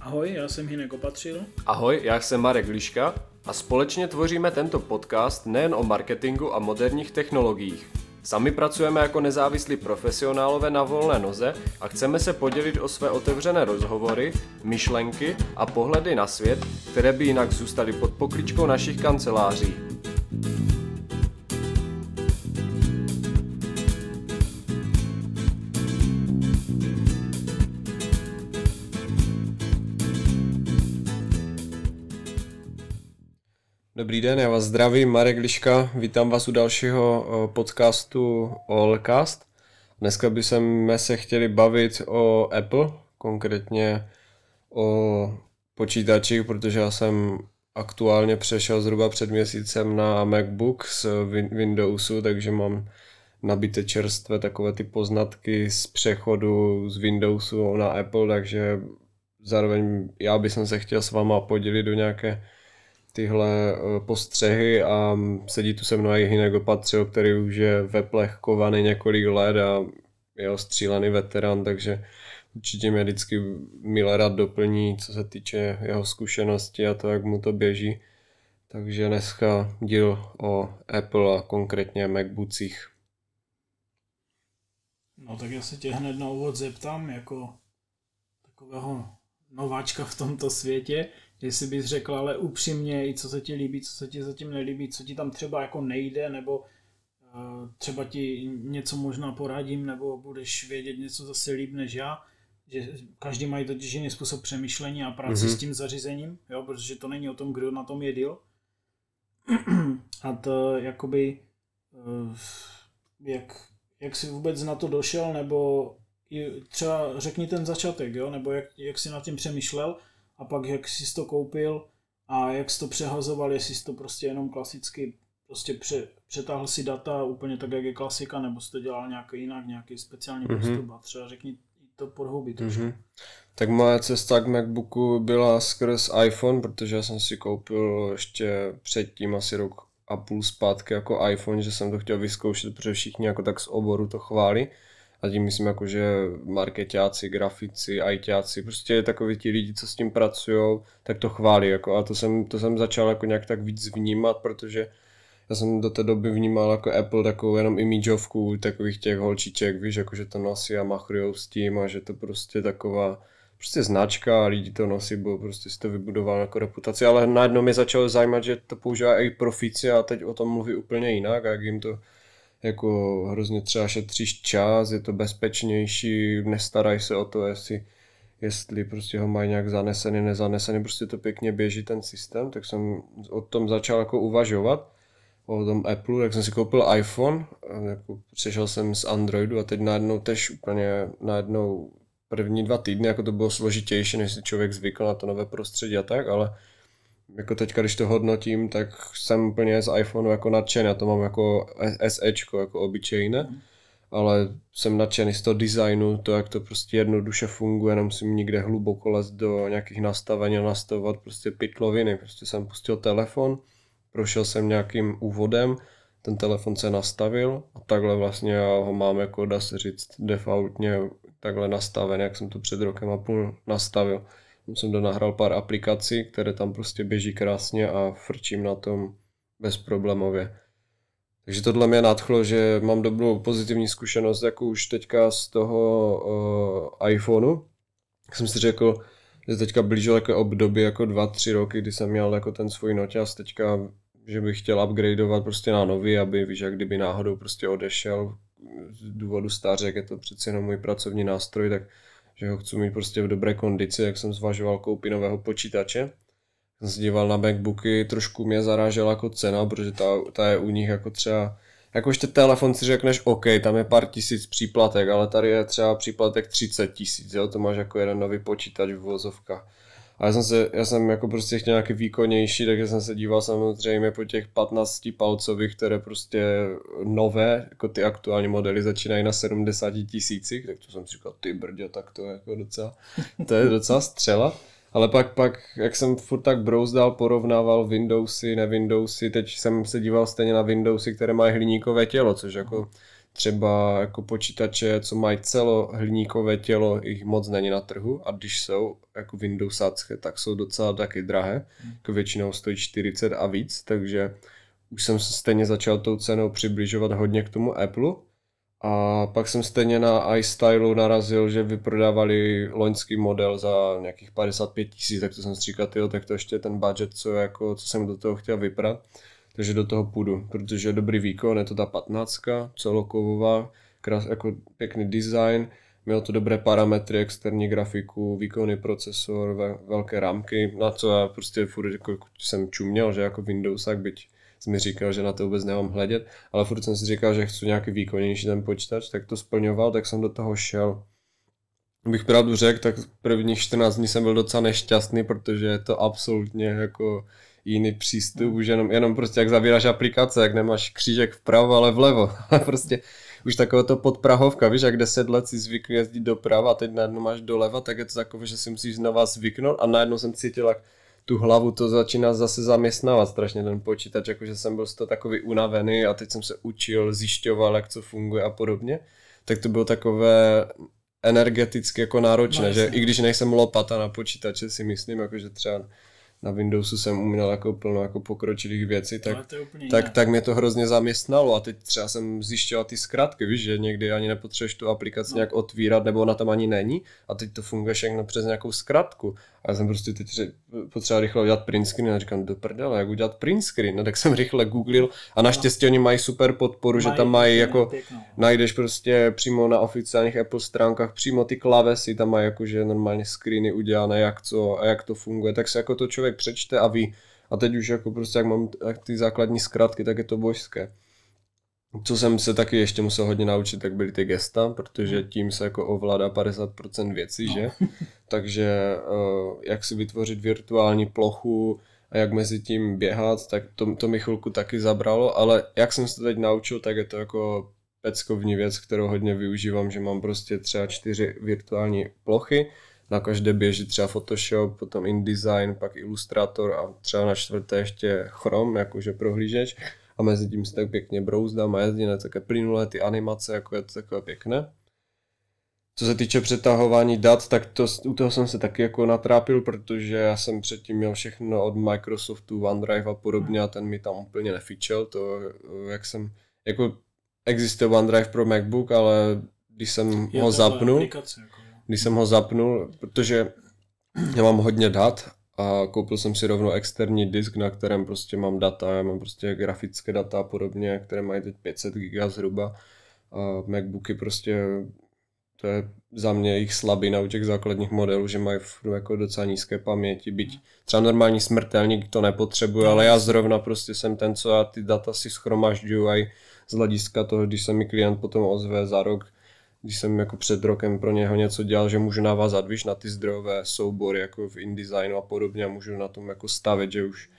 Ahoj, já jsem Hinek Opatřil. Ahoj, já jsem Marek Liška a společně tvoříme tento podcast nejen o marketingu a moderních technologiích. Sami pracujeme jako nezávislí profesionálové na volné noze a chceme se podělit o své otevřené rozhovory, myšlenky a pohledy na svět, které by jinak zůstaly pod pokličkou našich kanceláří. Dobrý den, já vás zdravím, Marek Liška, vítám vás u dalšího eh, podcastu Allcast. Dneska bychom se chtěli bavit o Apple, konkrétně o počítačích, protože já jsem aktuálně přešel zhruba před měsícem na MacBook z Windowsu, takže mám nabité čerstvé takové ty poznatky z přechodu z Windowsu na Apple, takže zároveň já bych se chtěl s váma podělit do nějaké tyhle eh, postřehy a sedí tu se mnou i Hinek Opatřil, který už je ve plech kovaný několik let a je ostřílený veterán, takže určitě mě vždycky rád doplní, co se týče jeho zkušenosti a to, jak mu to běží. Takže dneska díl o Apple a konkrétně MacBookích. No tak já se tě hned na úvod zeptám, jako takového nováčka v tomto světě, jestli bys řekl ale upřímně i co se ti líbí, co se ti zatím nelíbí, co ti tam třeba jako nejde, nebo uh, třeba ti něco možná poradím, nebo budeš vědět něco zase líp než já, že každý mají totiž jiný způsob přemýšlení a práci mm-hmm. s tím zařízením, jo, protože to není o tom, kdo na tom je díl. a to jakoby uh, jak, jak jsi vůbec na to došel, nebo třeba řekni ten začátek, jo, nebo jak, jak jsi nad tím přemýšlel, a pak jak jsi to koupil a jak jsi to přehazoval, jestli jsi to prostě jenom klasicky prostě pře, přetáhl si data úplně tak, jak je klasika, nebo jsi to dělal nějak jinak, nějaký speciální mm-hmm. postup a třeba řekni to podhoubí trošku. Mm-hmm. Tak moje cesta k MacBooku byla skrz iPhone, protože já jsem si koupil ještě předtím asi rok a půl zpátky jako iPhone, že jsem to chtěl vyzkoušet, protože všichni jako tak z oboru to chválí a tím myslím jako, že marketáci, grafici, ITáci, prostě takový ti lidi, co s tím pracují, tak to chválí. Jako, a to jsem, to jsem začal jako nějak tak víc vnímat, protože já jsem do té doby vnímal jako Apple takovou jenom imidžovku takových těch holčiček, víš, jako že to nosí a machrujou s tím a že to prostě taková prostě značka a lidi to nosí, bo prostě si to vybudoval jako reputaci, ale najednou mě začalo zajímat, že to používá i profici a teď o tom mluví úplně jinak a jak jim to jako hrozně třeba šetříš čas, je to bezpečnější, nestarají se o to, jestli, jestli prostě ho mají nějak zanesený, nezanesený, prostě to pěkně běží ten systém, tak jsem o tom začal jako uvažovat, o tom Apple, tak jsem si koupil iPhone, jako přešel jsem z Androidu a teď najednou tež úplně najednou první dva týdny, jako to bylo složitější, než si člověk zvykl na to nové prostředí a tak, ale jako teďka, když to hodnotím, tak jsem úplně z iPhoneu jako nadšený, já to mám jako SEčko, jako obyčejné, mm. ale jsem nadšený z toho designu, to, jak to prostě jednoduše funguje, nemusím nikde hluboko lezt do nějakých nastavení a nastavovat prostě pitloviny, prostě jsem pustil telefon, prošel jsem nějakým úvodem, ten telefon se nastavil a takhle vlastně já ho mám jako, dá se říct, defaultně takhle nastaven, jak jsem to před rokem a půl nastavil jsem to nahrál pár aplikací, které tam prostě běží krásně a frčím na tom bezproblémově. Takže tohle mě nadchlo, že mám dobrou pozitivní zkušenost jako už teďka z toho uh, iPhoneu. Jak jsem si řekl, že teďka blížilo jako období jako dva, tři roky, kdy jsem měl jako ten svůj noťas, teďka, že bych chtěl upgradeovat prostě na nový, aby víš, jak kdyby náhodou prostě odešel z důvodu stářek, je to přeci jenom můj pracovní nástroj, tak že ho chci mít prostě v dobré kondici, jak jsem zvažoval koupit nového počítače. Jsem se díval na MacBooky, trošku mě zarážela jako cena, protože ta, ta je u nich jako třeba jako ještě telefon si řekneš, OK, tam je pár tisíc příplatek, ale tady je třeba příplatek 30 tisíc, jo, to máš jako jeden nový počítač v vozovkách. A já jsem, se, já jsem jako prostě chtěl nějaký výkonnější, takže jsem se díval samozřejmě po těch 15 palcových, které prostě nové, jako ty aktuální modely začínají na 70 tisících, tak to jsem si říkal, ty brdě, tak to je jako docela, to je docela střela. Ale pak, pak, jak jsem furt tak brouzdal, porovnával Windowsy, ne Windowsy, teď jsem se díval stejně na Windowsy, které mají hliníkové tělo, což jako třeba jako počítače, co mají celohliníkové tělo, jich moc není na trhu a když jsou jako Windowsácké, tak jsou docela taky drahé, hmm. jako většinou stojí 40 a víc, takže už jsem se stejně začal tou cenou přibližovat hodně k tomu Apple. A pak jsem stejně na iStylu narazil, že vyprodávali loňský model za nějakých 55 tisíc, tak to jsem si říkal, tyjo, tak to ještě ten budget, co, jako, co jsem do toho chtěl vyprat. Takže do toho půjdu, protože dobrý výkon, je to ta 15, celokovová, krás, jako pěkný design, měl to dobré parametry, externí grafiku, výkonný procesor, velké rámky, na co já prostě furt jako jsem čuměl, že jako Windows, tak byť jsi mi říkal, že na to vůbec nemám hledět, ale furt jsem si říkal, že chci nějaký výkonnější ten počítač, tak to splňoval, tak jsem do toho šel. Bych pravdu řekl, tak prvních 14 dní jsem byl docela nešťastný, protože je to absolutně jako jiný přístup, už jenom, jenom prostě jak zavíráš aplikace, jak nemáš křížek vpravo, ale vlevo. prostě už takové to podprahovka, víš, jak 10 let si zvykl jezdit doprava a teď najednou máš doleva, tak je to takové, že si musíš znova zvyknout a najednou jsem cítil, jak tu hlavu to začíná zase zaměstnávat strašně ten počítač, jakože jsem byl z toho takový unavený a teď jsem se učil, zjišťoval, jak co funguje a podobně, tak to bylo takové energeticky jako náročné, no, že i když nejsem lopata na počítače si myslím, jakože třeba na Windowsu jsem uměl jako plno jako pokročilých věcí, tak, tak, tak mě to hrozně zaměstnalo a teď třeba jsem zjišťoval ty zkrátky, víš, že někdy ani nepotřebuješ tu aplikaci no. nějak otvírat, nebo ona tam ani není a teď to funguje všechno přes nějakou zkratku. A já jsem prostě teď potřeboval rychle udělat print screen a říkám, do prdele, jak udělat print screen, no, tak jsem rychle googlil a naštěstí oni mají super podporu, že tam mají jako, najdeš prostě přímo na oficiálních Apple stránkách přímo ty klávesy, tam mají jakože normálně screeny udělané, jak co a jak to funguje, tak se jako to člověk přečte a ví. A teď už jako prostě jak mám jak ty základní zkratky, tak je to božské. Co jsem se taky ještě musel hodně naučit, tak byly ty gesta, protože hmm. tím se jako ovládá 50% věcí, no. že? Takže uh, jak si vytvořit virtuální plochu a jak mezi tím běhat, tak to, to mi chvilku taky zabralo, ale jak jsem se to teď naučil, tak je to jako peckovní věc, kterou hodně využívám, že mám prostě třeba čtyři virtuální plochy, na každé běží třeba Photoshop, potom InDesign, pak Illustrator a třeba na čtvrté ještě Chrome, jakože prohlížeč a mezi tím si tak pěkně brouzdám a jezdím na také plynulé ty animace, jako je to takové pěkné. Co se týče přetahování dat, tak to, u toho jsem se taky jako natrápil, protože já jsem předtím měl všechno od Microsoftu, OneDrive a podobně a ten mi tam úplně nefičel, to jak jsem, jako existuje OneDrive pro MacBook, ale když jsem je ho zapnul, jako, když jsem ho zapnul, protože já mám hodně dat a koupil jsem si rovnou externí disk, na kterém prostě mám data, já mám prostě grafické data a podobně, které mají teď 500 GB zhruba. A Macbooky prostě, to je za mě jejich slabina u těch základních modelů, že mají jako docela nízké paměti, byť třeba normální smrtelník to nepotřebuje, ale já zrovna prostě jsem ten, co já ty data si schromažďuju aj z hlediska toho, když se mi klient potom ozve za rok, když jsem jako před rokem pro něho něco dělal, že můžu navázat, víš, na ty zdrojové soubory, jako v InDesignu a podobně a můžu na tom jako stavit, že už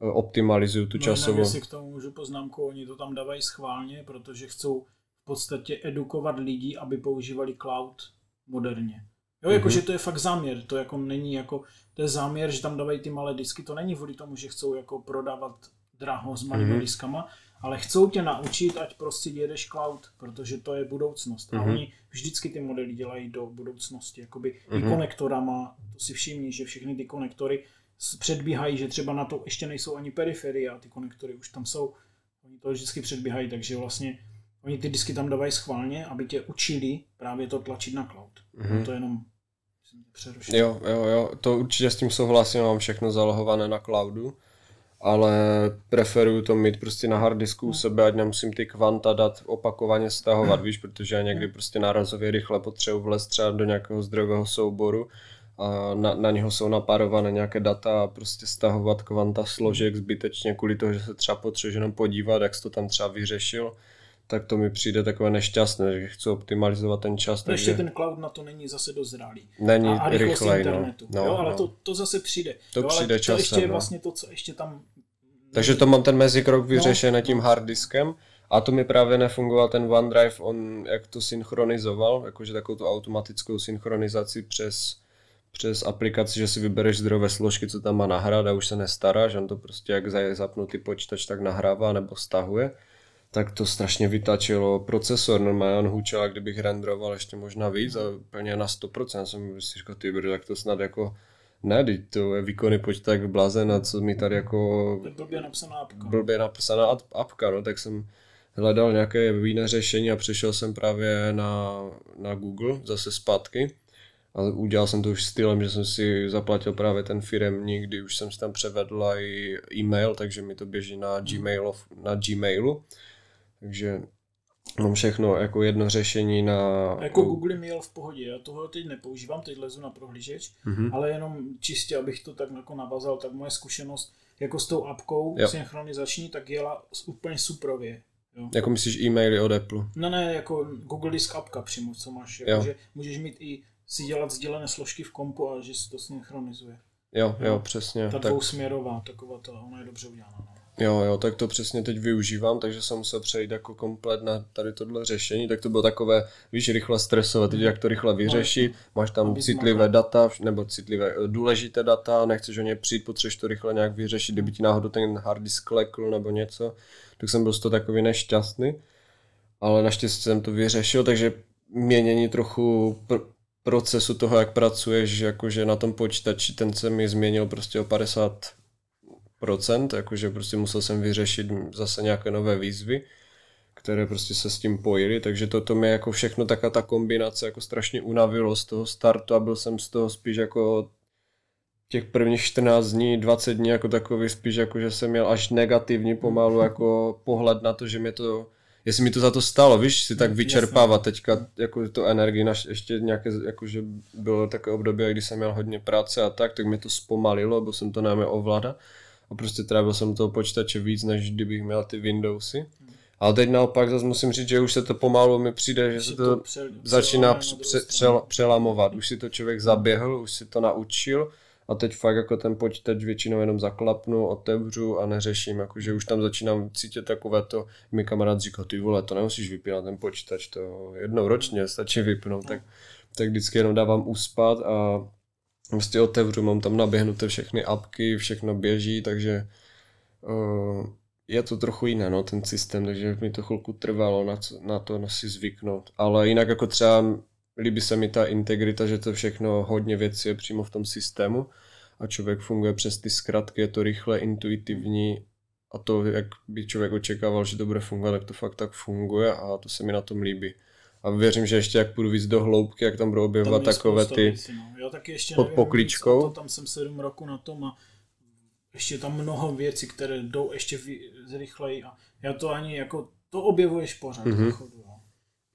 eh, optimalizuju tu no, časovou. No, k tomu můžu poznámku, oni to tam dávají schválně, protože chcou v podstatě edukovat lidi, aby používali cloud moderně. Jo, jakože mm-hmm. to je fakt záměr, to jako není jako, to je záměr, že tam dávají ty malé disky, to není kvůli tomu, že chcou jako prodávat draho s malými mm-hmm. diskama, ale chcou tě naučit, ať prostě jedeš cloud, protože to je budoucnost. Mm-hmm. A mhm. oni vždycky ty modely dělají do budoucnosti, jakoby mm-hmm. i mhm. konektorama, to si všimni, že všechny ty konektory předbíhají, že třeba na to ještě nejsou ani periferie a ty konektory už tam jsou, oni to vždycky předbíhají, takže vlastně oni ty disky tam dávají schválně, aby tě učili právě to tlačit na cloud. Mm-hmm. To jenom Jo, jo, jo, to určitě s tím souhlasím, mám všechno zalohované na cloudu ale preferuju to mít prostě na hard disku u sebe, ať nemusím ty kvanta dát opakovaně stahovat, víš, protože já někdy prostě nárazově rychle potřebuji vlezt třeba do nějakého zdrojového souboru a na, na něho jsou napárované nějaké data a prostě stahovat kvanta složek zbytečně kvůli toho, že se třeba potřebuje jenom podívat, jak jsi to tam třeba vyřešil, tak to mi přijde takové nešťastné, že chci optimalizovat ten čas. No takže... ještě ten cloud na to není zase dozrálý. Není a, a rychlej, no. internetu. No, jo, ale no. to, to zase přijde. To jo, přijde ale časem, to ještě je no. vlastně to, co ještě tam... Takže to mám ten mezikrok vyřešený no, tím hard diskem a to mi právě nefungoval ten OneDrive, on jak to synchronizoval, jakože takovou tu automatickou synchronizaci přes přes aplikaci, že si vybereš zdrojové složky, co tam má nahrát a už se nestaráš, on to prostě jak zapnutý počítač tak nahrává nebo stahuje tak to strašně vytačilo procesor, normálně on hučel, kdybych renderoval ještě možná víc a úplně na 100%, jsem si říkal, ty tak to snad jako ne, teď to je výkony počítač blazen a co mi tady jako... Blbě napsaná apka. Blbě napsaná apka, no, tak jsem hledal nějaké jiné řešení a přišel jsem právě na, na Google zase zpátky a udělal jsem to už stylem, že jsem si zaplatil právě ten firemní, kdy už jsem si tam převedl i e-mail, takže mi to běží na, Gmail, na Gmailu. Takže mám všechno jako jedno řešení na... Jako Google Mail v pohodě, já toho teď nepoužívám, teď lezu na prohlížeč, mm-hmm. ale jenom čistě, abych to tak jako navazal, tak moje zkušenost jako s tou apkou jo. synchronizační, tak jela úplně suprově. Jo. Jako myslíš e-maily od Apple? No ne, jako Google Disk apka přímo, co máš, jako, že můžeš mít i si dělat sdílené složky v kompu a že se to synchronizuje. Jo, jo, přesně. Ta tak... dvousměrová, taková to, ona je dobře udělaná. No. Jo, jo, tak to přesně teď využívám, takže jsem musel přejít jako komplet na tady tohle řešení, tak to bylo takové, víš, rychle stresovat, teď jak to rychle vyřešit, máš tam citlivé data, nebo citlivé, eh, důležité data, nechceš o ně přijít, potřebuješ to rychle nějak vyřešit, kdyby ti náhodou ten hard disk lekl nebo něco, tak jsem byl z toho takový nešťastný, ale naštěstí jsem to vyřešil, takže měnění trochu pr- procesu toho, jak pracuješ, jakože na tom počítači, ten se mi změnil prostě o 50 procent, jakože prostě musel jsem vyřešit zase nějaké nové výzvy, které prostě se s tím pojily, takže to, to mi jako všechno taká ta kombinace jako strašně unavilo z toho startu a byl jsem z toho spíš jako těch prvních 14 dní, 20 dní jako takový spíš jako, že jsem měl až negativní pomalu jako pohled na to, že mě to jestli mi to za to stalo, víš, si tak vyčerpávat teďka jako to energii, naš, ještě nějaké, jakože bylo takové období, kdy jsem měl hodně práce a tak, tak mi to zpomalilo, bo jsem to neměl ovládat a prostě trávil jsem toho počítače víc, než kdybych měl ty Windowsy. Ale teď naopak zase musím říct, že už se to pomalu mi přijde, že se to, to začíná pře, pře, přelamovat. Už si to člověk zaběhl, už si to naučil a teď fakt jako ten počítač většinou jenom zaklapnu, otevřu a neřeším, jakože už tam začínám cítit takové to, mi kamarád říká, ty vole, to nemusíš vypínat ten počítač, to jednou ročně stačí vypnout, tak, tak vždycky jenom dávám uspat a prostě otevřu, mám tam naběhnuté všechny apky, všechno běží, takže uh, je to trochu jiné, no, ten systém, takže mi to chvilku trvalo na, na to na si zvyknout. Ale jinak jako třeba líbí se mi ta integrita, že to všechno hodně věcí je přímo v tom systému a člověk funguje přes ty zkratky, je to rychle, intuitivní a to, jak by člověk očekával, že to bude fungovat, tak to fakt tak funguje a to se mi na tom líbí. A věřím, že ještě jak půjdu víc do hloubky, jak tam budou objevovat takové ty věcí, no. Já taky ještě pod pokličkou. To, tam jsem sedm roku na tom a ještě tam mnoho věcí, které jdou ještě zrychleji a já to ani jako, to objevuješ pořád mm-hmm. chodu, no.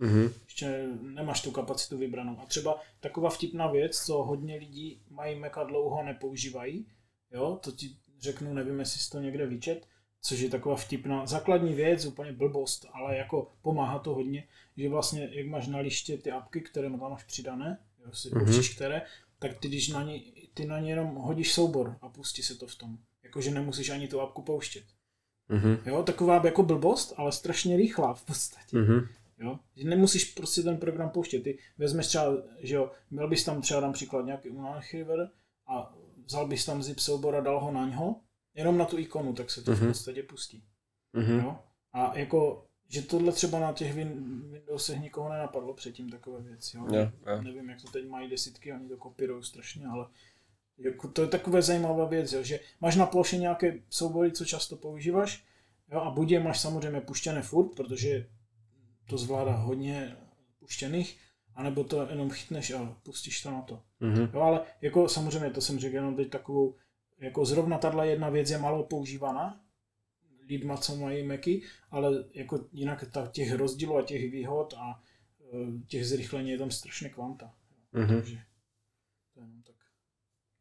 mm-hmm. Ještě nemáš tu kapacitu vybranou. A třeba taková vtipná věc, co hodně lidí mají Maca dlouho nepoužívají, jo, to ti řeknu, nevím, jestli jsi to někde vyčet, což je taková vtipná, základní věc, úplně blbost, ale jako pomáhá to hodně, že vlastně, jak máš na liště ty apky, které tam máš přidané, jo, si mm-hmm. určíš které, tak ty, když na ně, ty na ně jenom hodíš soubor a pustí se to v tom. Jakože nemusíš ani tu apku pouštět. Mm-hmm. Jo, taková jako blbost, ale strašně rychlá v podstatě. Mm-hmm. Jo? Že nemusíš prostě ten program pouštět. Ty vezmeš třeba, že jo, měl bys tam třeba například nějaký unarchiver a vzal bys tam zip soubor a dal ho na něho jenom na tu ikonu, tak se to mm-hmm. v mhm. podstatě pustí. Mm-hmm. Jo? A jako, že tohle třeba na těch Windowsech nikoho nenapadlo předtím takové věci. Jo? Yeah, yeah. Nevím, jak to teď mají desítky, oni to kopírují strašně, ale jako to je takové zajímavá věc, jo? že máš na ploše nějaké soubory, co často používáš, jo? a buď je máš samozřejmě puštěné furt, protože to zvládá hodně puštěných, anebo to jenom chytneš a pustíš to na to. Mm-hmm. Jo, ale jako samozřejmě, to jsem řekl jenom teď takovou jako zrovna tahle jedna věc je málo používaná lidma, co mají Macy, ale jako jinak ta, těch rozdílů a těch výhod a e, těch zrychlení je tam strašně kvanta. Mm-hmm. Takže to je tak.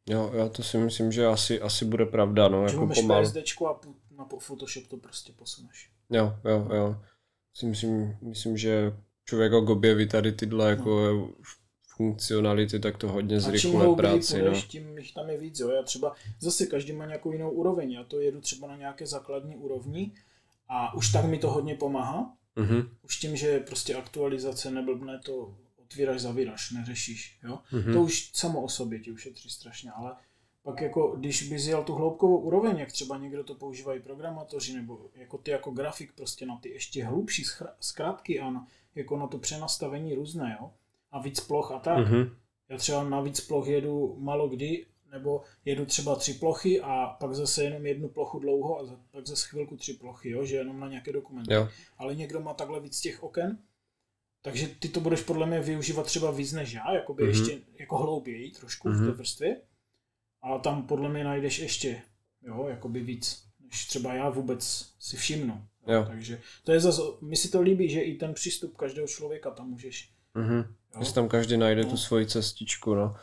Jo, já to si myslím, že asi, asi bude pravda, no, že jako pomalu. PSDčku a na Photoshop to prostě posuneš. Jo, jo, jo. Si myslím, myslím, že člověk objeví tady tyhle jako no funkcionality, tak to hodně zrychluje práci. Půjdeš, no. tím jich tam je víc. Jo. Já třeba zase každý má nějakou jinou úroveň. Já to jedu třeba na nějaké základní úrovni a už tak mi to hodně pomáhá. Mm-hmm. Už tím, že prostě aktualizace neblbne, to otvíráš, zavíráš, neřešíš. Jo? Mm-hmm. To už samo o sobě ti ušetří strašně, ale pak jako, když bys jel tu hloubkovou úroveň, jak třeba někdo to používají programatoři, nebo jako ty jako grafik prostě na ty ještě hlubší zkrátky a na, jako na to přenastavení různé, jo, a víc ploch a tak. Mm-hmm. Já třeba na víc ploch jedu malo kdy, nebo jedu třeba tři plochy a pak zase jenom jednu plochu dlouho a pak zase chvilku tři plochy, jo, že jenom na nějaké dokumenty. Jo. Ale někdo má takhle víc těch oken, takže ty to budeš podle mě využívat třeba víc než já, jakoby mm-hmm. ještě jako hlouběji trošku mm-hmm. v té mhm. vrstvě. A tam podle mě najdeš ještě, jo, jakoby víc, než třeba já vůbec si všimnu. Jo. Takže to je zase, mi si to líbí, že i ten přístup každého člověka tam můžeš. Mm-hmm. Že tam každý najde no. tu svoji cestičku, no.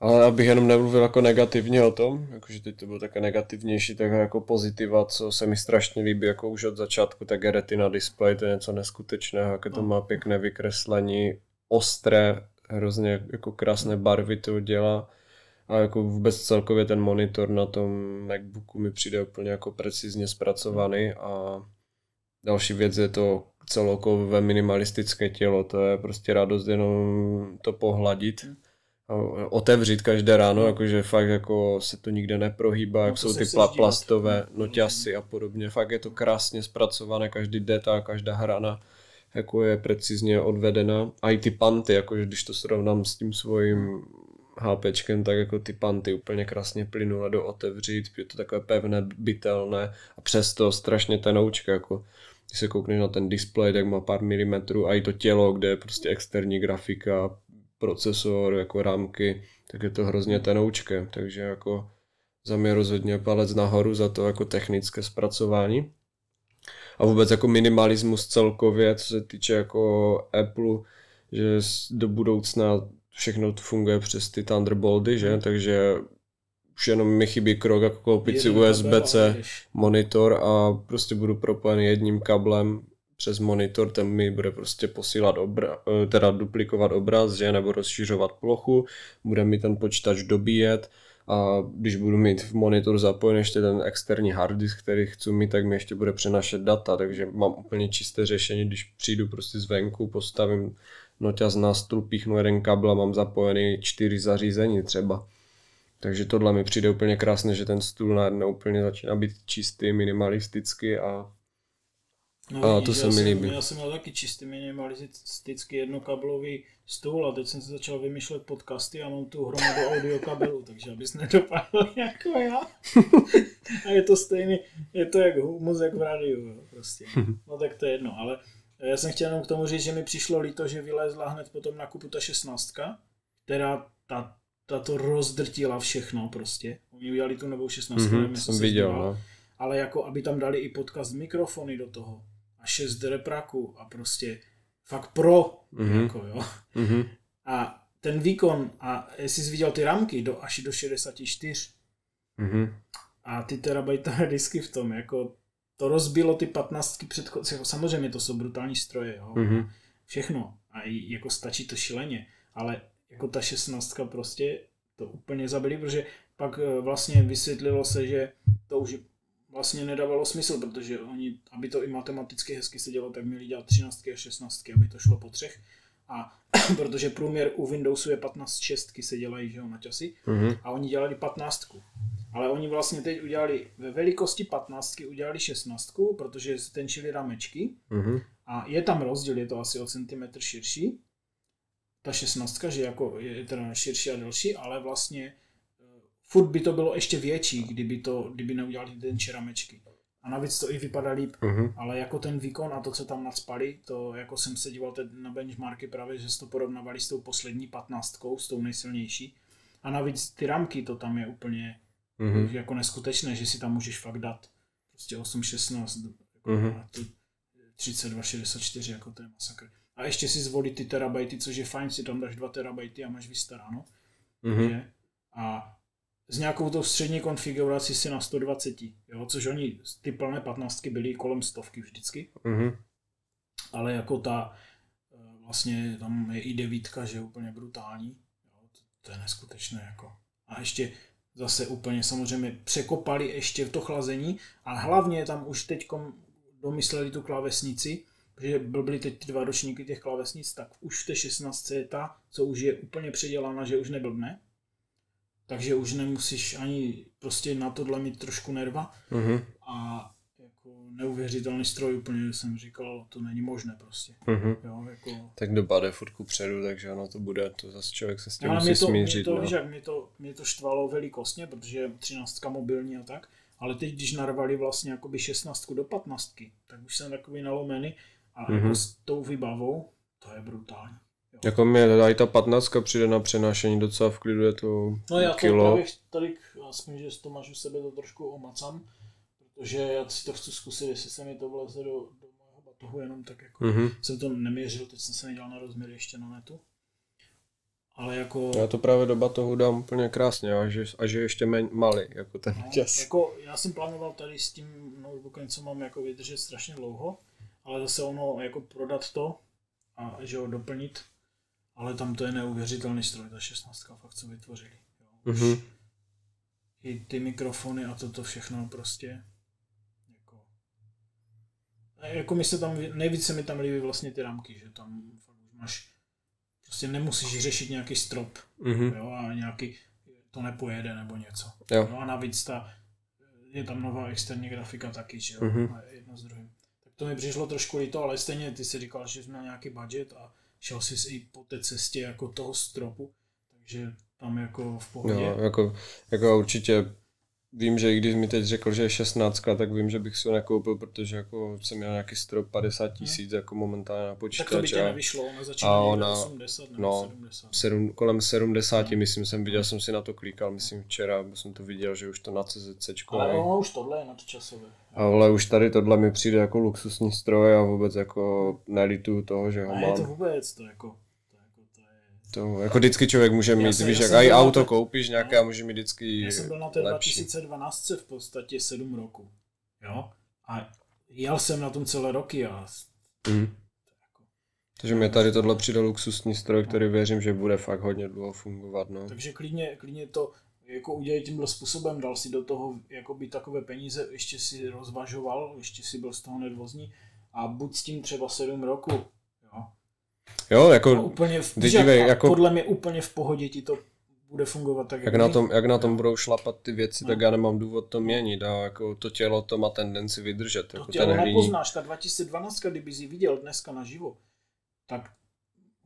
Ale abych jenom nemluvil jako negativně o tom, jakože teď to bylo také negativnější, tak jako pozitiva, co se mi strašně líbí, jako už od začátku, tak je retina display, to je něco neskutečného, jaké to no. má pěkné vykreslení, ostré, hrozně jako krásné barvy to dělá a jako vůbec celkově ten monitor na tom Macbooku mi přijde úplně jako precizně zpracovaný a další věc je to celokové minimalistické tělo, to je prostě radost jenom to pohladit hmm otevřít každé ráno, no. jakože fakt jako se to nikde neprohýbá, no, jak jsou ty pla- plastové noťasy a podobně. Fakt je to krásně zpracované, každý detail, každá hrana jako je precizně odvedena. A i ty panty, jakože když to srovnám s tím svým HPčkem, tak jako ty panty úplně krásně plynule do otevřít, je to takové pevné, bytelné a přesto strašně tenoučka, jako když se koukneš na ten displej, tak má pár milimetrů a i to tělo, kde je prostě externí grafika, procesor, jako rámky, tak je to hrozně tenoučké, takže jako za mě rozhodně palec nahoru za to jako technické zpracování. A vůbec jako minimalismus celkově, co se týče jako Apple, že do budoucna všechno funguje přes ty Thunderbolty, že? Takže už jenom mi chybí krok jako koupit si USB-C monitor a prostě budu propojený jedním kablem přes monitor, ten mi bude prostě posílat obra, eh, teda duplikovat obraz, že, nebo rozšiřovat plochu, bude mi ten počítač dobíjet a když budu mít v monitor zapojen ještě ten externí hard disk, který chci mít, tak mi ještě bude přenašet data, takže mám úplně čisté řešení, když přijdu prostě zvenku, postavím noťaz na stůl, píchnu jeden kabel a mám zapojený čtyři zařízení třeba. Takže tohle mi přijde úplně krásné, že ten stůl najednou úplně začíná být čistý, minimalistický a No, a to se mi líbí. Já jsem měl taky čistý minimalistický jednokablový stůl a teď jsem se začal vymýšlet podcasty a mám tu hromadu audio kabelů, takže abys nedopadl jako já. a je to stejný, je to jak humus jak v rádiu, prostě. No tak to je jedno, ale já jsem chtěl jenom k tomu říct, že mi přišlo líto, že vylezla hned potom na kupu ta šestnáctka, která ta, ta to rozdrtila všechno prostě. Oni udělali tu novou šestnáctku, mm-hmm, jsem viděl, no. ale jako aby tam dali i podcast mikrofony do toho 6 repraků a prostě fakt pro, mm-hmm. jako jo. Mm-hmm. A ten výkon, a jestli jsi viděl ty ramky do, až do 64 mm-hmm. a ty terabajtové disky v tom, jako to rozbilo ty 15 předchozí, jako samozřejmě to jsou brutální stroje, jo. Mm-hmm. Všechno. A i, jako stačí to šileně, ale jako ta 16 prostě to úplně zabili, protože pak eh, vlastně vysvětlilo se, že to už vlastně nedávalo smysl, protože oni, aby to i matematicky hezky se dělo, tak měli dělat 13 a 16, aby to šlo po třech. A protože průměr u Windowsu je 15 šestky se dělají že jo, na časy mm-hmm. a oni dělali 15. Ale oni vlastně teď udělali ve velikosti 15 udělali 16, protože stenčili ramečky mm-hmm. a je tam rozdíl, je to asi o centimetr širší. Ta 16, že jako je teda širší a delší, ale vlastně furt by to bylo ještě větší, kdyby, to, kdyby neudělali ten čeramečky. A navíc to i vypadá líp, uh-huh. ale jako ten výkon a to, co tam nadspali, to jako jsem se díval teď na benchmarky právě, že se to porovnávali s tou poslední patnáctkou, s tou nejsilnější. A navíc ty ramky, to tam je úplně uh-huh. jako neskutečné, že si tam můžeš fakt dát prostě 8, 16, jako uh-huh. 32, 64, jako to je masakr. A ještě si zvolit ty terabajty, což je fajn, si tam dáš 2 terabajty a máš vystaráno. Uh-huh. Takže, a s nějakou tou střední konfigurací si na 120, jo, což oni, ty plné 15 byly kolem stovky vždycky. Mm-hmm. Ale jako ta, eh, vlastně tam je i devítka, že je úplně brutální. Jo, to, to je neskutečné jako. A ještě zase úplně samozřejmě překopali ještě to chlazení a hlavně tam už teď domysleli tu klávesnici, protože byly teď ty dva ročníky těch klávesnic, tak už v té 16 je ta, co už je úplně předělána, že už neblbne takže už nemusíš ani prostě na tohle mít trošku nerva Mhm. a jako neuvěřitelný stroj úplně jsem říkal, to není možné prostě. Mhm. Jo, jako, Tak doba jde furt předu, takže ono to bude, to zase člověk se s tím ale musí mě to, mě smířit. to, no. víš, jak mě to, mě to štvalo velikostně, protože je 13 mobilní a tak, ale teď, když narvali vlastně jakoby 16 do 15, tak už jsem takový nalomený a Mhm. jako s tou vybavou, to je brutální. Jako mě tady ta 15 přijde na přenášení docela v klidu, je to No já to kilo. právě tolik, aspoň, že to máš u sebe to trošku omacám, protože já si to chci zkusit, jestli se mi to vleze do, do mého batohu, jenom tak jako Mhm. jsem to neměřil, teď jsem se nedělal na rozměry ještě na netu. Ale jako, Já to právě do batohu dám úplně krásně a že, a že ještě méně malý, jako ten no, čas. jako já jsem plánoval tady s tím notebookem, co mám jako vydržet strašně dlouho, ale zase ono jako prodat to a že ho doplnit, ale tam to je neuvěřitelný stroj, ta 16 fakt co vytvořili. Jo. Mhm. I ty mikrofony a toto všechno prostě jako jako mi se tam, nejvíce mi tam líbí vlastně ty rámky, že tam fakt už máš, prostě nemusíš řešit nějaký strop, Mhm. jo, a nějaký, to nepojede nebo něco. Jo. No a navíc ta, je tam nová externí grafika taky, že jo, Mhm. a jedno s druhým. To mi přišlo trošku líto, ale stejně ty si říkal, že jsi měl nějaký budget a šel jsi i po té cestě jako toho stropu, takže tam jako v pohodě. Jo, jako, jako určitě vím, že i když mi teď řekl, že je 16, tak vím, že bych si ho nekoupil, protože jako jsem měl nějaký strop 50 tisíc jako momentálně na tak to by počítač tě a nevyšlo, ona a začíná někde ona- 80 nebo no, 70. sedm, kolem 70, myslím, jsem viděl, jsem si na to klikal, myslím včera, bo jsem to viděl, že už to na CZC. Ale ono už tohle je nadčasové. Ale už tady tohle mi přijde jako luxusní stroj a vůbec jako nelituju toho, že ho A je to mám. vůbec, to jako, to jako vždycky člověk může mít, jsem- víš, jak i auto té- koupíš nějaké no. a může mít vždycky Já jsem byl na té lepší. 2012 v podstatě 7 roku. Jo? A jel jsem na tom celé roky a jako, Takže mi tady tohle přijde luxusní stroj, který věřím, že bude fakt hodně dlouho fungovat, no. takže klidně, klidně to jako udělej tímhle způsobem, dal si do toho jakoby takové peníze, ještě si rozvažoval, ještě si byl z toho nervózní a buď s tím třeba 7 roku. Jo? Jako A úplně v, jak, dívej, jako- podle mě úplně v pohodě ti to bude fungovat tak, jak na, my. tom, jak na tom budou šlapat ty věci, No. tak já nemám důvod to měnit a jako to tělo to má tendenci vydržet. To Jako tělo ten nepoznáš, ta 2012, kdyby jsi viděl dneska naživo, tak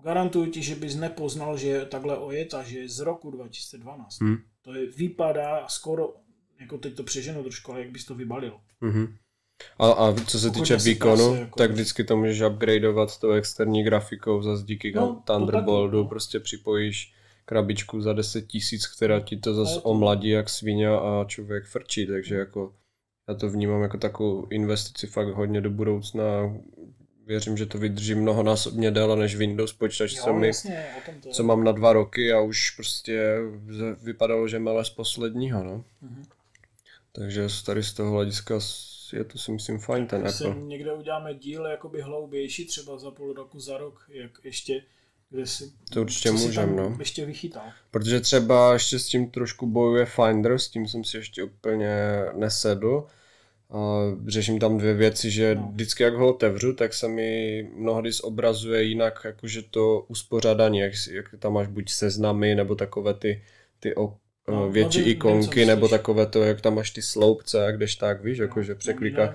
garantuju ti, že bys nepoznal, že je takhle ojetá, že je z roku 2012. Hm. To je, vypadá skoro, jako teď to přeženu trošku, ale jak bys to vybalil. Mhm. A, a co se Pokud týče výkonu, jako- tak vždycky to můžeš upgradeovat tou externí grafikou, zase díky No, Thunderboltu, no. prostě připojíš krabičku za 10 tisíc, která ti to zase omladí jak svině a člověk frčí, takže jako já to vnímám jako takovou investici fakt hodně do budoucna. Věřím, že to vydrží mnohonásobně déle než Windows počítač, co, mi, jasně, co mám na dva roky a už prostě vypadalo, že mele z posledního, no. Mhm. Takže tady z toho hlediska s- je to si myslím fajn ten Apple. někde uděláme díl jakoby hloubější, třeba za půl roku, za rok, jak ještě, kde si, To určitě co si můžem, tam no. ještě vychytal. Protože třeba ještě s tím trošku bojuje Finder, s tím jsem si ještě úplně nesedl. A řeším tam dvě věci, že No. vždycky jak ho otevřu, tak se mi mnohdy zobrazuje jinak jakože to uspořádání, jak, jak tam máš buď seznamy, nebo takové ty, ty o, No, no, větší no, vím- vím, ikonky, nebo takové to, jak tam máš ty sloupce, a kdež tak, víš, jakože No, překliká. no,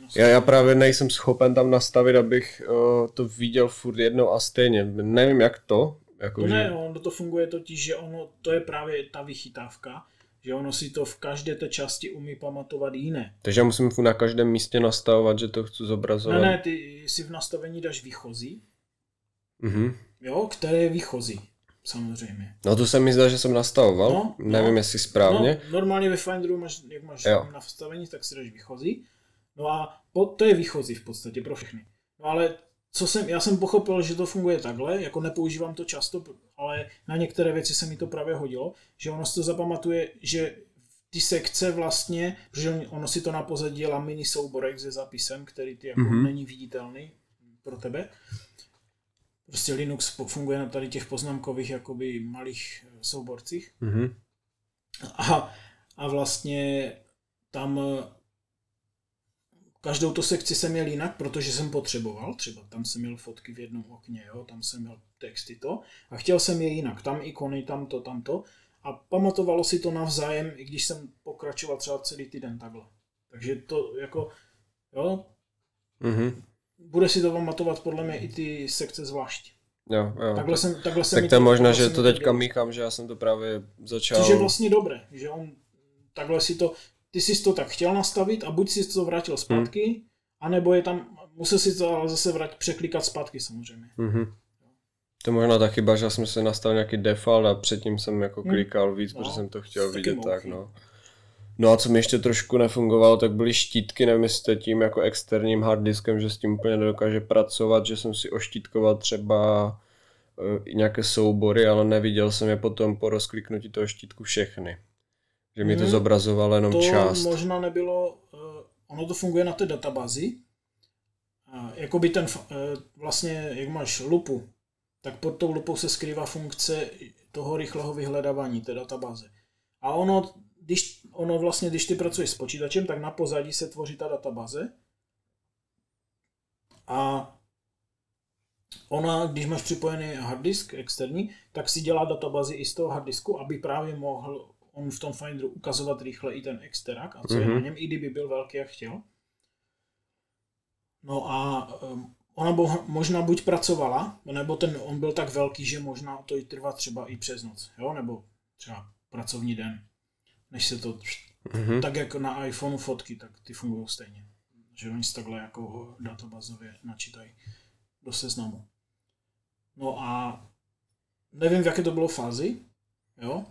nos. Já, já právě nejsem schopen tam nastavit, abych uh, to viděl furt jednou a stejně. Nevím jak to. Jako, To že... ne, ono to funguje totiž, že ono, to je právě ta vychytávka, že ono si to v každé té části umí pamatovat jiné. Takže já musím furt na každém místě nastavovat, že to chci Ne, zobrazovat. ne, ty si v nastavení dáš výchozí, Mhm. jo, které je výchozí, samozřejmě. No to se mi zdá, že jsem nastavoval. No, Nevím, no. jestli správně. No, normálně ve Finderu máš, jak máš Jo. nastavení, tak si dáš výchozí. No a po, to je výchozí v podstatě pro všechny. No ale co jsem, já jsem pochopil, že to funguje takhle, jako nepoužívám to často, ale na některé věci se mi to právě hodilo, že ono si to zapamatuje, že ty sekce vlastně, protože ono si to na pozadí dělá mini souborek se zapisem, který ty jako Mhm. mm-hmm. není viditelný pro tebe. Prostě Linux funguje na tady těch poznámkových jakoby malých eh, souborcích. Mhm. A, a vlastně tam eh, každou tu sekci jsem měl jinak, protože jsem potřeboval, třeba tam jsem měl fotky v jednom okně, jo, tam jsem měl texty to a chtěl jsem je jinak, tam ikony, tam to, tam to a pamatovalo si to navzájem, i když jsem pokračoval třeba celý týden takhle. Takže to jako, jo, Mhm. Bude si to pamatovat podle mě i ty sekce zvlášť. Jo, jo. Takhle jsem, takhle jsem tak to je možná, takhle že to teďka dělal. míchám, že já jsem to právě začal... Což je vlastně dobré, že on takhle si to, ty jsi to tak chtěl nastavit a buď si to vrátil zpátky, Hmm. anebo je tam, musel si to ale zase vrát, překlikat zpátky samozřejmě. Mhm. To je možná ta chyba, že já jsem si nastavil nějaký default a předtím jsem jako klikal víc, No, protože jsem to chtěl vidět tak, no. No a co mi ještě trošku nefungovalo, tak byly štítky, nevím jestli to je tím jako externím harddiskem, že s tím úplně nedokáže pracovat, že jsem si oštítkoval třeba uh, nějaké soubory, ale neviděl jsem je potom po rozkliknutí toho štítku všechny. Že mi to Mhm. zobrazovalo jenom To část. možná nebylo, uh, ono to funguje na té databázi, jakoby ten, uh, vlastně, jak máš lupu, tak pod tou lupou se skrývá funkce toho rychlého vyhledávání té databáze. A ono, když, ono vlastně, když ty pracuješ s počítačem, tak na pozadí se tvoří ta databáze a ona, když máš připojený harddisk externí, tak si dělá databázi i z toho harddisku, aby právě mohl on v tom Finderu ukazovat rychle i ten exterak a co je Mhm. na něm, i kdyby byl velký, jak chtěl. No a um, ona bo, možná buď pracovala, nebo ten on byl tak velký, že možná to i trvá třeba i přes noc, jo, nebo třeba pracovní den, než se to, Mhm. tak jako na iPhoneu fotky, tak ty fungují stejně. Že oni si takhle jako databázově načítají do seznamu. No a nevím, v jaké to bylo fázi, jo,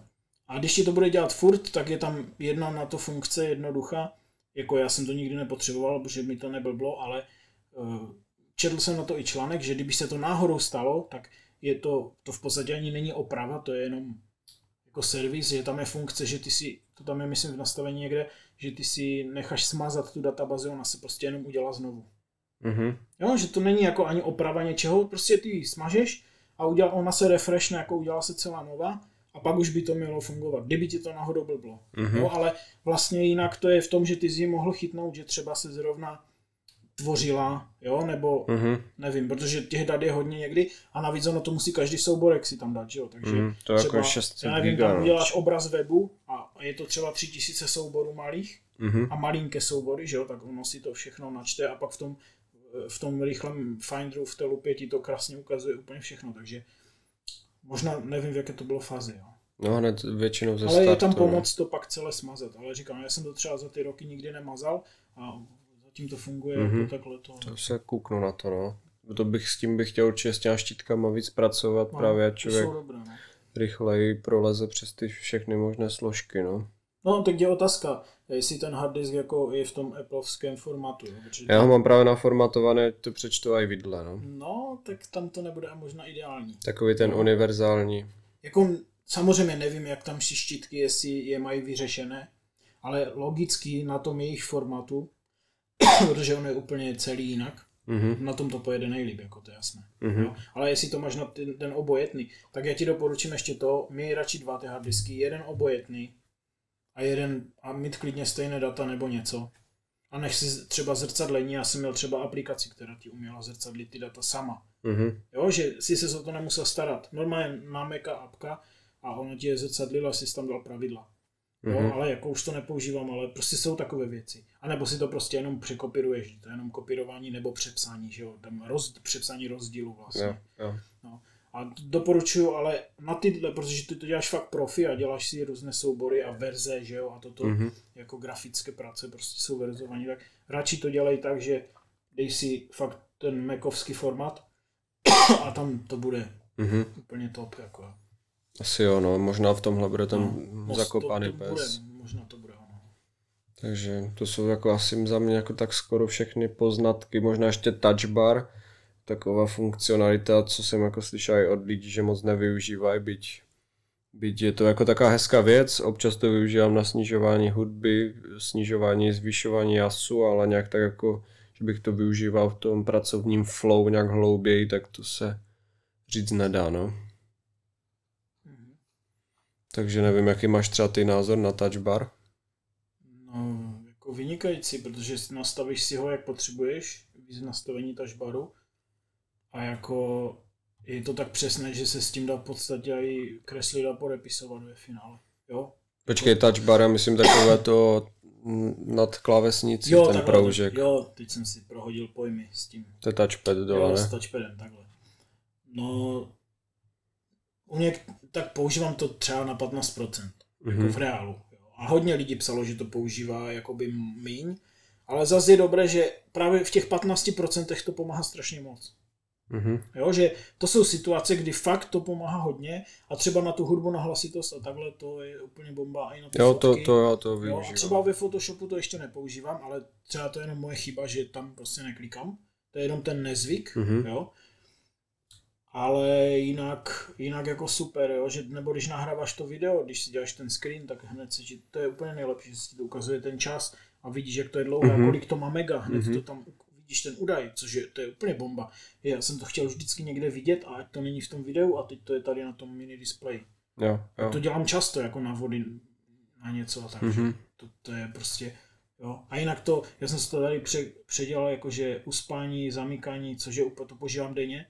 a když ti to bude dělat furt, tak je tam jedna na to funkce jednoduchá, jako já jsem to nikdy nepotřeboval, protože mi to neblblo, ale uh, četl jsem na to i článek, že kdyby se to náhodou stalo, tak je to, to v podstatě ani není oprava, to je jenom jako servis, že tam je funkce, že ty si, to tam je myslím v nastavení někde, že ty si necháš smazat tu databázi, ona se prostě jenom udělá znovu. Mhm. Jo, že to není jako ani oprava něčeho, prostě ty ji smažeš a udělá, ona se refreshne, jako udělá se celá nová a pak už by to mělo fungovat, kdyby ti to náhodou blblo. Mhm. Jo, ale vlastně jinak to je v tom, že ty jsi ji mohl chytnout, že třeba se zrovna tvořila, jo, nebo Mhm. nevím, protože těch dat je hodně někdy a navíc ono to musí každý souborek si tam dát, že jo, takže Mhm. To je jako třeba, 600 já nevím, tam no. uděláš obraz webu a je to třeba 3000 souborů malých Mhm. a malinké soubory, že jo, tak ono si to všechno načte a pak v tom, v tom rychlém Finderu v té lupě ti to krásně ukazuje úplně všechno, takže možná nevím, v jaké to bylo fázi, jo. No hned většinou ze Ale je startu, tam no. pomoc to pak celé smazat, ale říkám, já jsem to třeba za ty roky nikdy nemazal a zatím to funguje Mhm. jako takhle to. To se kouknu na to, no. To bych s tím bych chtěl určitě s těma štítkama víc pracovat, No, právě člověk jsou dobré, no. rychleji proleze přes ty všechny možné složky, no. No, tak je otázka, jestli ten hard disk jako je v tom Appleovském formátu. Protože Já ho mám právě naformatované, to přečtu i vidle, no. No, tak tam to nebude možná ideální. Takový ten No. univerzální. Jako samozřejmě nevím, jak tam si štítky, jestli je mají vyřešené, ale logicky na tom jejich formátu, protože on je úplně celý jinak, Mhm, na tom to pojede nejlíp, jako to je jasné. mhm, Jo? Ale jestli to máš na ten, ten obojetný, tak já ti doporučím ještě to, měj radši dva ty harddisky, jeden obojetný a jeden a mít klidně stejné data nebo něco. A nech si třeba zrcadlení, já jsem měl třeba aplikaci, která ti uměla zrcadlit ty data sama. mhm, Jo, že si se o to nemusel starat. Normálně Maca apka a ono ti je zrcadlilo, si tam dal pravidla. Jo, mhm. ale jako už to nepoužívám, ale prostě jsou takové věci. A nebo si to prostě jenom překopíruješ, to je jenom kopírování nebo přepsání, že jo, tam roz, přepsání rozdílu vlastně. Jo, jo. A doporučuju ale na tyhle, protože ty to děláš fakt profi a děláš si různé soubory a verze, že jo, a toto Mhm, jako grafické práce prostě jsou verzovaní, tak radši to dělej tak, že dej si fakt ten Macovský formát a tam to bude mhm. úplně top, jako. Asi jo, no, možná v tomhle bude ten No, zakopaný to, to pes. Bude, možná to bude ono. Takže to jsou jako asi za mě jako tak skoro všechny poznatky, možná ještě touch bar, taková funkcionalita, co jsem jako slyšel i od lidí, že moc nevyužívají, byť, byť je to jako taková hezká věc, občas to využívám na snižování hudby, snižování, zvyšování jasu, ale nějak tak jako, že bych to využíval v tom pracovním flow nějak hlouběji, tak to se říct nedá, no. Takže nevím, jaký máš třeba ty názor na touch bar. No, jako vynikající, protože nastavíš si ho, jak potřebuješ, víc nastavení touchbaru a jako je to tak přesné, že se s tím dá v podstatě i kreslit a podepisovat ve finále. Jo? Počkej, touch bar, já myslím takové to nad klávesnicí, jo, ten takhle, proužek. Jo, teď jsem si prohodil pojmy s tím. To je touchpad dole, jo, ne? s touchpadem, takhle. No, u něk, tak používám to třeba na 15%, mm-hmm. jako v reálu. Jo. A hodně lidí psalo, že to používá jakoby míň, ale zase je dobré, že právě v těch 15% to pomáhá strašně moc. Mm-hmm. Jo, že to jsou situace, kdy fakt to pomáhá hodně a třeba na tu hudbu, na hlasitost a takhle to je úplně bomba i na ty Jo, fotky. to, to já to využívám. Jo, a třeba ve Photoshopu to ještě nepoužívám, ale třeba to je jenom moje chyba, že tam prostě neklikám. To je jenom ten nezvyk, Mhm. jo. Ale jinak, jinak jako super, jo, že nebo když nahráváš to video, když si děláš ten screen, tak hned si, že to je úplně nejlepší, že si to ukazuje ten čas a vidíš, jak to je dlouhé, Mhm. a kolik to má mega, hned Mhm. to tam vidíš ten údaj, což je, to je úplně bomba. Já jsem to chtěl vždycky někde vidět a to není v tom videu a teď to je tady na tom mini displeji. Jo, jo. To dělám často jako na vody na něco a tak. Mm-hmm. Mhm. To, to, je prostě, jo. A jinak to, já jsem si to tady pře, předělal jakože uspání, zamykání, což je úplně, to používám denně.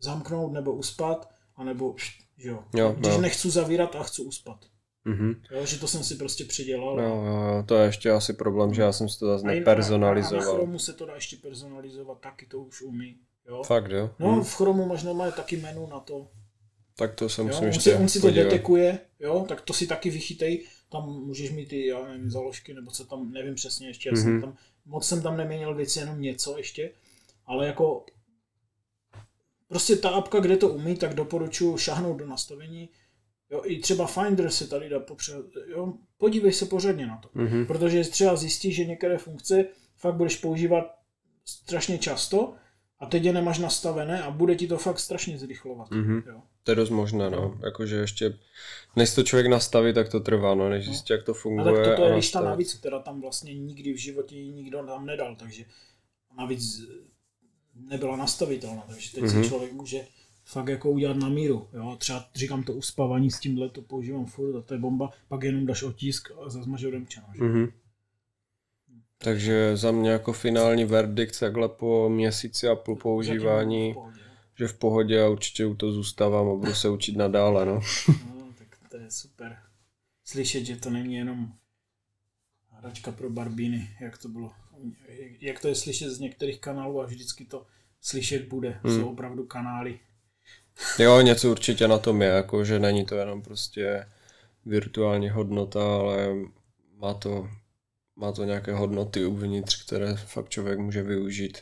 Zamknout nebo uspat, anebo, že jo. Jo, Když jo. nechci zavírat a chci uspat. Mhm. Jo, že to jsem si prostě předělal. Jo, jo, jo, to je ještě asi problém, že já jsem si to zase A i na- A na nepersonalizoval. Chromu se to dá ještě personalizovat, taky to už umí. Jo. Fakt, jo? No, Hm. v Chromu máš normálně taky menu na to. Tak to se Jo, musím on, ještě si, on si to podívat. detekuje, jo, tak to si taky vychytej, tam můžeš mít ty, já nevím, založky, nebo co tam, nevím přesně ještě, já jsem tam, moc jsem tam neměnil věci, jenom něco ještě, ale jako prostě ta apka, kde to umí, tak doporučuji šahnout do nastavení, jo, i třeba Finder se tady dá popře, jo, podívej se pořádně na to, Mhm. protože třeba zjistíš, že některé funkce fakt budeš používat strašně často a teď je nemáš nastavené a bude ti to fakt strašně zrychlovat, Mhm. jo. To je dost možné, no. Jakože ještě, než to člověk nastaví, tak to trvá, no, než zjistí, jak to A funguje. tak toto je a lišta navíc, která tam vlastně nikdy v životě nikdo tam nedal, takže navíc nebyla nastavitelná, takže teď Mhm. si člověk může fakt jako udělat na míru. Jo? Třeba říkám to uspávání s tímhle, to používám furt a to je bomba, pak jenom dáš otisk a zase máš odemčeno. Že? Mhm. Takže za mě jako finální verdikt takhle po měsíci a půl používání, v pohodě, že v pohodě a určitě u toho zůstávám a budu se učit nadále, no. No, tak to je super. Slyšet, že to není jenom hračka pro barbíny, jak to bylo. Jak to je slyšet z některých kanálů a vždycky to slyšet bude. Hmm. Jsou opravdu kanály. Jo, něco určitě na tom je, jako že není to jenom prostě virtuální hodnota, ale má to, má to nějaké hodnoty uvnitř, které fakt člověk může využít.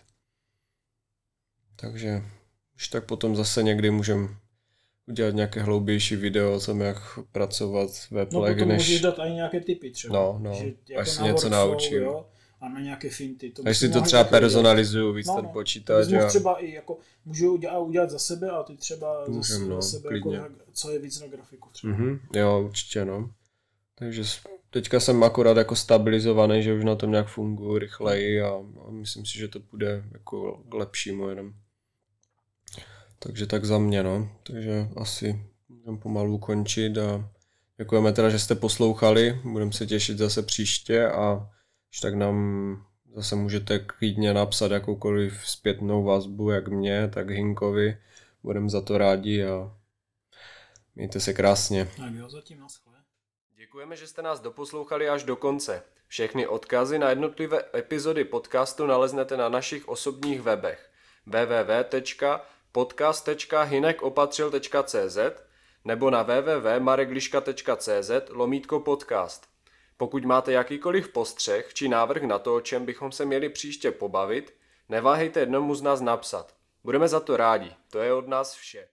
Takže už tak potom zase někdy můžem udělat nějaké hloubější video o tom, jak pracovat ve No plek, potom než... můžeš dát i nějaké typy třeba. No, no, že až se na něco naučím. Jo, a na nějaké finty. To bys si to třeba personalizuju víc No, ten no. Počítač. mohl A... třeba i jako, můžu udělat, udělat za sebe a ty třeba Můžem, za, no, za sebe, klidně. jako, co je víc na grafiku třeba. Mhm, jo, určitě, no. Takže teďka jsem akorát jako stabilizovaný, že už na tom nějak funguji rychleji a, a myslím si, že to bude jako k lepšímu jenom. Takže tak za mě, no. Takže asi můžeme pomalu končit a děkujeme teda, že jste poslouchali. Budeme se těšit zase příště a když tak nám zase můžete klidně napsat jakoukoliv zpětnou vazbu, jak mě, tak Hinkovi. Budeme za to rádi a mějte se krásně. Tak jo, zatím naschle. Děkujeme, že jste nás doposlouchali až do konce. Všechny odkazy na jednotlivé epizody podcastu naleznete na našich osobních webech www.podcast.hinekopatřil.cz nebo na www.maregliška.cz lomítko podcast. Pokud máte jakýkoliv postřeh či návrh na to, o čem bychom se měli příště pobavit, neváhejte jednomu z nás napsat. Budeme za to rádi. To je od nás vše.